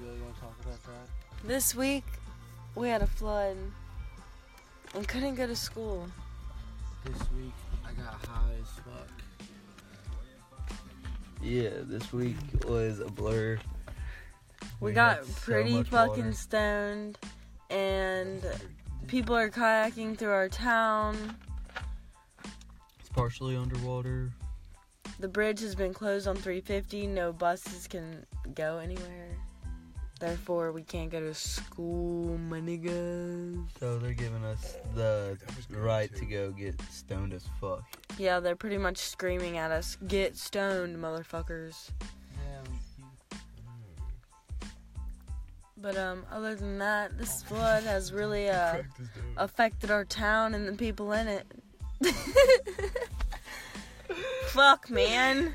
You really want to talk about that? This week, we had a flood and couldn't go to school. This week, I got high as fuck. Yeah, this week was a blur. We, We got had so pretty fucking water. stoned, and people are kayaking through our town. It's partially underwater. The bridge has been closed on 350. No buses can go anywhere. Therefore, we can't go to school, my niggas. So they're giving us the right to go get stoned as fuck. Yeah, they're pretty much screaming at us, "Get stoned, motherfuckers!" But um, other than that, this flood has really uh affected our town and the people in it. Fuck, man.